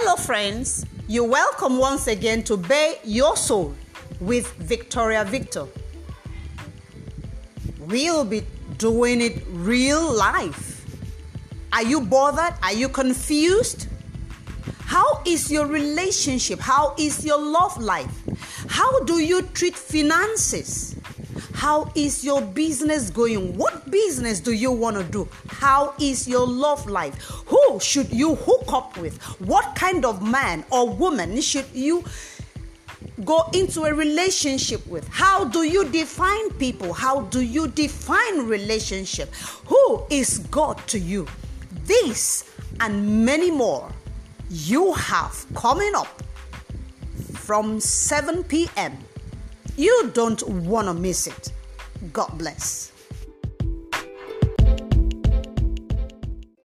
Hello, friends. You're welcome once again to Bare Your Soul with Victoria Victor. We'll be doing it real life. Are you bothered? Are you confused? How is your relationship? How is your love life? How do you treat finances? How is your business going? What business do you want to do? How is your love life? Who should you hook up with? What kind of man or woman should you go into a relationship with? How do you define people? How do you define relationship? Who is God to you? This and many more you have coming up from 7 p.m. You don't want to miss it. God bless.